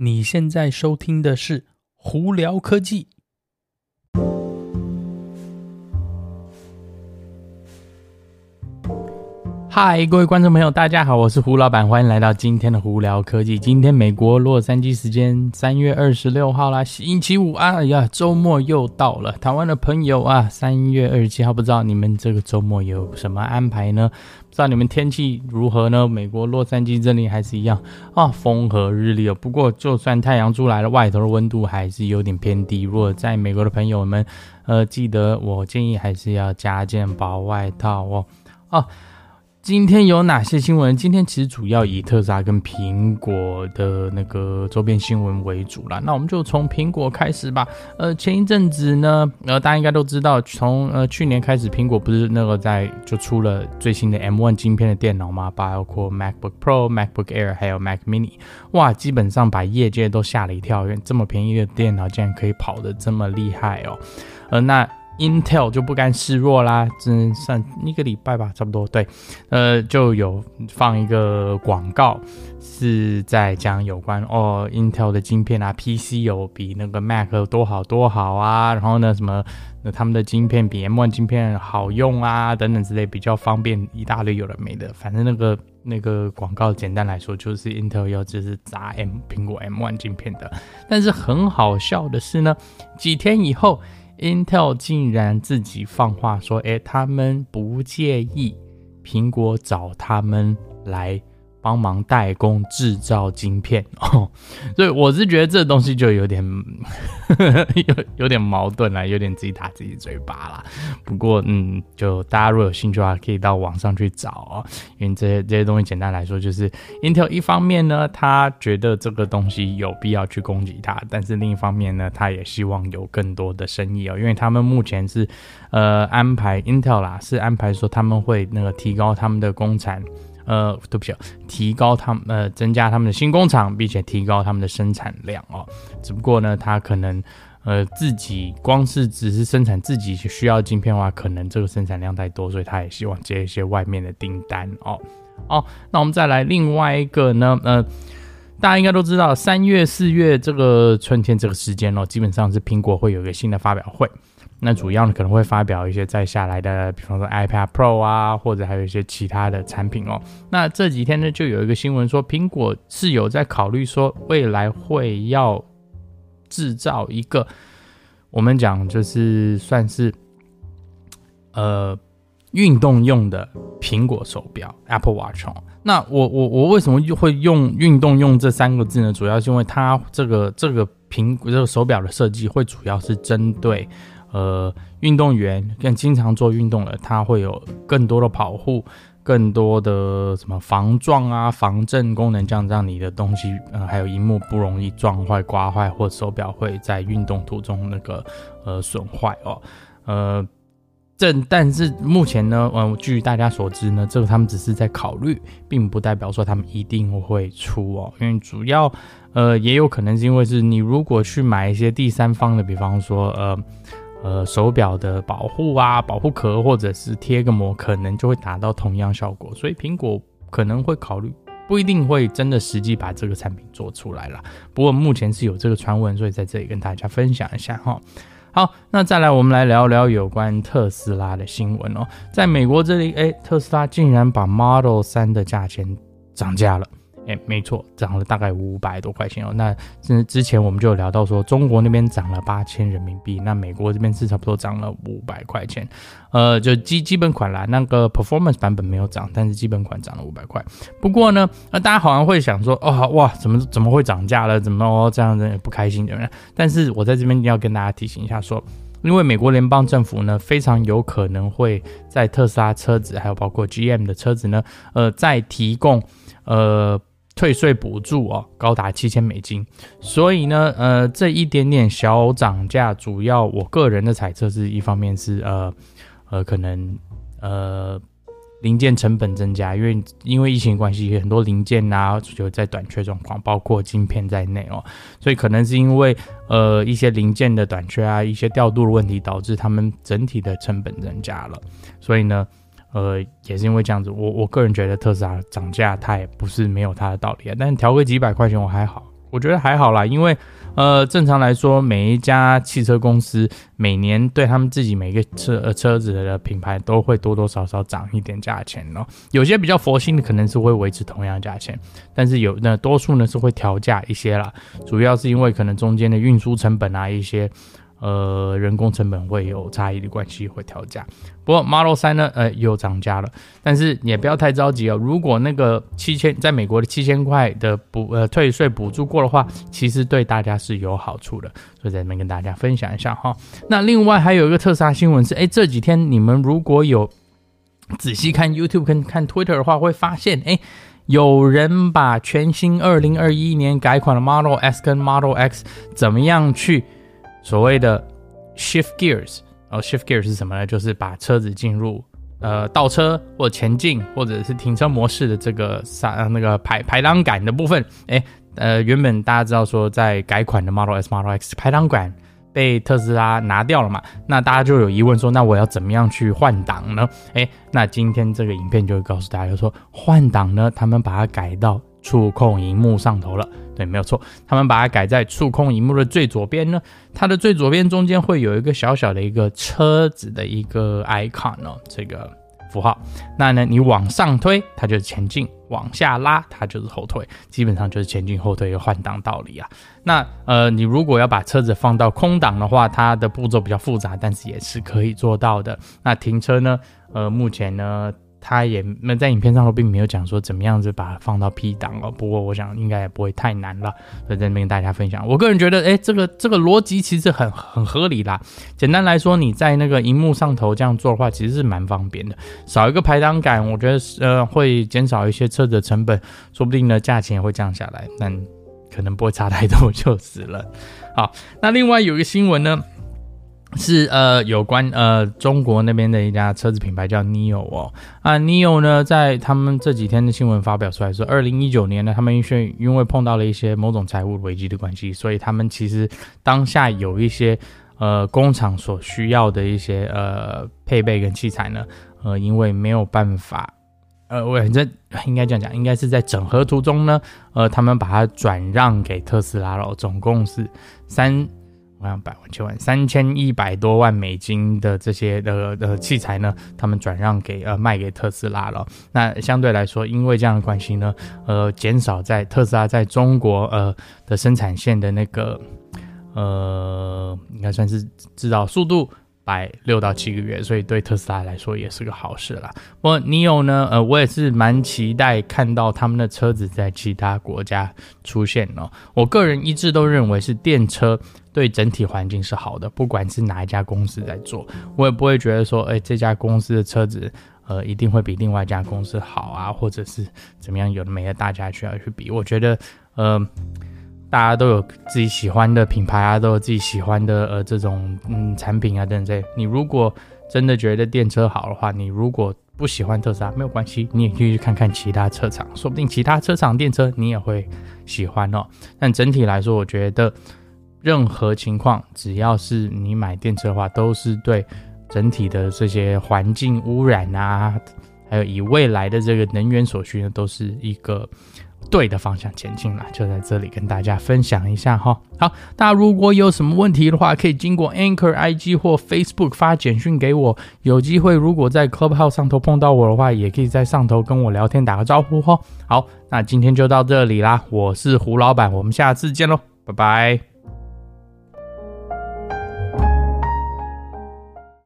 你现在收听的是《胡聊科技》。嗨，各位观众朋友，大家好，我是胡老板，欢迎来到今天的胡聊科技。今天美国洛杉矶时间三月二十六号啦，星期五啊，哎呀，周末又到了。台湾的朋友啊，三月二十七号，不知道你们这个周末有什么安排呢？不知道你们天气如何呢？美国洛杉矶这里还是一样啊，风和日丽哦。不过就算太阳出来了，外头的温度还是有点偏低。如果在美国的朋友们，呃，记得我建议还是要加件薄外套哦。啊。今天有哪些新闻？今天其实主要以特斯拉跟苹果的那个周边新闻为主啦。那我们就从苹果开始吧。呃，前一阵子呢，呃，大家应该都知道，从呃去年开始，苹果不是那个在就出了最新的 M1 晶片的电脑吗？包括 MacBook Pro、MacBook Air 还有 Mac Mini。哇，基本上把业界都吓了一跳，因为这么便宜的电脑竟然可以跑得这么厉害哦。呃，那。Intel 就不甘示弱啦，只能算一个礼拜吧，差不多对，呃，就有放一个广告，是在讲有关哦，Intel 的晶片啊，PC 有比那个 Mac 多好多好啊，然后呢，什么那他们的晶片比 M1 晶片好用啊，等等之类，比较方便，一大堆有的没的，反正那个那个广告简单来说就是 Intel 要就是砸 M 苹果 M1 晶片的，但是很好笑的是呢，几天以后。Intel 竟然自己放话说：“诶，他们不介意苹果找他们来。”帮忙代工制造晶片 哦，所以我是觉得这东西就有点 有有点矛盾啦，有点自己打自己嘴巴啦。不过嗯，就大家如果有兴趣的话，可以到网上去找哦。因为这些这些东西简单来说，就是 Intel 一方面呢，他觉得这个东西有必要去攻击它，但是另一方面呢，他也希望有更多的生意哦。因为他们目前是呃安排 Intel 啦，是安排说他们会那个提高他们的工产。呃，对不起，提高他们呃，增加他们的新工厂，并且提高他们的生产量哦。只不过呢，他可能呃自己光是只是生产自己需要晶片的话，可能这个生产量太多，所以他也希望接一些外面的订单哦。哦，那我们再来另外一个呢，呃，大家应该都知道，三月、四月这个春天这个时间哦，基本上是苹果会有一个新的发表会。那主要呢，可能会发表一些再下来的，比方说 iPad Pro 啊，或者还有一些其他的产品哦。那这几天呢，就有一个新闻说，苹果是有在考虑说，未来会要制造一个，我们讲就是算是呃运动用的苹果手表 Apple Watch 哦。那我我我为什么又会用运动用这三个字呢？主要是因为它这个这个苹果这个手表的设计会主要是针对。呃，运动员更经常做运动了，他会有更多的保护，更多的什么防撞啊、防震功能，这样让你的东西，呃，还有荧幕不容易撞坏、刮坏，或手表会在运动途中那个呃损坏哦。呃，这但是目前呢，呃，据大家所知呢，这个他们只是在考虑，并不代表说他们一定会出哦，因为主要呃也有可能是因为是你如果去买一些第三方的，比方说呃。呃，手表的保护啊，保护壳或者是贴个膜，可能就会达到同样效果。所以苹果可能会考虑，不一定会真的实际把这个产品做出来了。不过目前是有这个传闻，所以在这里跟大家分享一下哈。好，那再来我们来聊聊有关特斯拉的新闻哦。在美国这里，诶，特斯拉竟然把 Model 3的价钱涨价了。哎，没错，涨了大概五百多块钱哦。那之之前我们就有聊到说，中国那边涨了八千人民币，那美国这边是差不多涨了五百块钱。呃，就基基本款啦，那个 Performance 版本没有涨，但是基本款涨了五百块。不过呢，那大家好像会想说，哦哇，怎么怎么会涨价了？怎么哦这样子也不开心对不对？但是我在这边要跟大家提醒一下说，因为美国联邦政府呢，非常有可能会在特斯拉车子，还有包括 GM 的车子呢，呃，再提供呃。退税补助哦，高达七千美金，所以呢，呃，这一点点小涨价，主要我个人的猜测是一方面是呃呃，可能呃零件成本增加，因为因为疫情关系，很多零件啊就在短缺状况，包括晶片在内哦，所以可能是因为呃一些零件的短缺啊，一些调度的问题，导致他们整体的成本增加了，所以呢。呃，也是因为这样子，我我个人觉得特斯拉涨价，它也不是没有它的道理啊。但调个几百块钱我还好，我觉得还好啦，因为呃，正常来说，每一家汽车公司每年对他们自己每个车呃车子的品牌都会多多少少涨一点价钱哦。有些比较佛心的可能是会维持同样价钱，但是有那多数呢是会调价一些啦，主要是因为可能中间的运输成本啊一些。呃，人工成本会有差异的关系，会调价。不过 Model 3呢，呃，又涨价了。但是也不要太着急哦。如果那个七千，在美国的七千块的补呃退税补助过的话，其实对大家是有好处的。所以在这边跟大家分享一下哈。那另外还有一个特斯拉新闻是，哎，这几天你们如果有仔细看 YouTube 跟看 Twitter 的话，会发现，哎，有人把全新二零二一年改款的 Model S 跟 Model X 怎么样去。所谓的 shift gears，然后 shift gears 是什么呢？就是把车子进入呃倒车或前进或者是停车模式的这个刹那个排排档杆的部分。诶，呃，原本大家知道说在改款的 Model S、Model X 排档杆被特斯拉拿掉了嘛？那大家就有疑问说，那我要怎么样去换挡呢？诶，那今天这个影片就会告诉大家说，换挡呢，他们把它改到触控荧幕上头了。对，没有错，他们把它改在触控荧幕的最左边呢。它的最左边中间会有一个小小的一个车子的一个 icon 哦，这个符号。那呢，你往上推，它就是前进；往下拉，它就是后退。基本上就是前进后退一个换挡道理啊。那呃，你如果要把车子放到空档的话，它的步骤比较复杂，但是也是可以做到的。那停车呢？呃，目前呢？他也那在影片上都并没有讲说怎么样子把它放到 P 档哦，不过我想应该也不会太难了，所以在这边跟大家分享。我个人觉得，哎，这个这个逻辑其实很很合理啦。简单来说，你在那个荧幕上头这样做的话，其实是蛮方便的，少一个排档杆，我觉得呃会减少一些车子的成本，说不定呢价钱也会降下来，但可能不会差太多就是了。好，那另外有一个新闻呢。是呃，有关呃中国那边的一家车子品牌叫 NIO 哦啊 NIO 呢，在他们这几天的新闻发表出来说，二零一九年呢，他们因为因为碰到了一些某种财务危机的关系，所以他们其实当下有一些呃工厂所需要的一些呃配备跟器材呢，呃因为没有办法，呃我反正应该这样讲，应该是在整合途中呢，呃他们把它转让给特斯拉了，总共是三。我想百万千万三千一百多万美金的这些的的器材呢，他们转让给呃卖给特斯拉了。那相对来说，因为这样的关系呢，呃，减少在特斯拉在中国呃的生产线的那个呃，应该算是制造速度。摆六到七个月，所以对特斯拉来说也是个好事啦。不过 NIO 呢，呃，我也是蛮期待看到他们的车子在其他国家出现哦。我个人一直都认为是电车对整体环境是好的，不管是哪一家公司在做，我也不会觉得说，哎，这家公司的车子，呃，一定会比另外一家公司好啊，或者是怎么样，有的没的，大家需要去比。我觉得，呃。大家都有自己喜欢的品牌啊，都有自己喜欢的呃这种嗯产品啊等等。你如果真的觉得电车好的话，你如果不喜欢特斯拉没有关系，你也可以去看看其他车厂，说不定其他车厂电车你也会喜欢哦。但整体来说，我觉得任何情况，只要是你买电车的话，都是对整体的这些环境污染啊，还有以未来的这个能源所需呢，都是一个。对的方向前进了，就在这里跟大家分享一下哈。好，大家如果有什么问题的话，可以经过 Anchor IG 或 Facebook 发简讯给我。有机会如果在 Clubhouse 上头碰到我的话，也可以在上头跟我聊天打个招呼哈。好，那今天就到这里啦，我是胡老板，我们下次见喽，拜拜。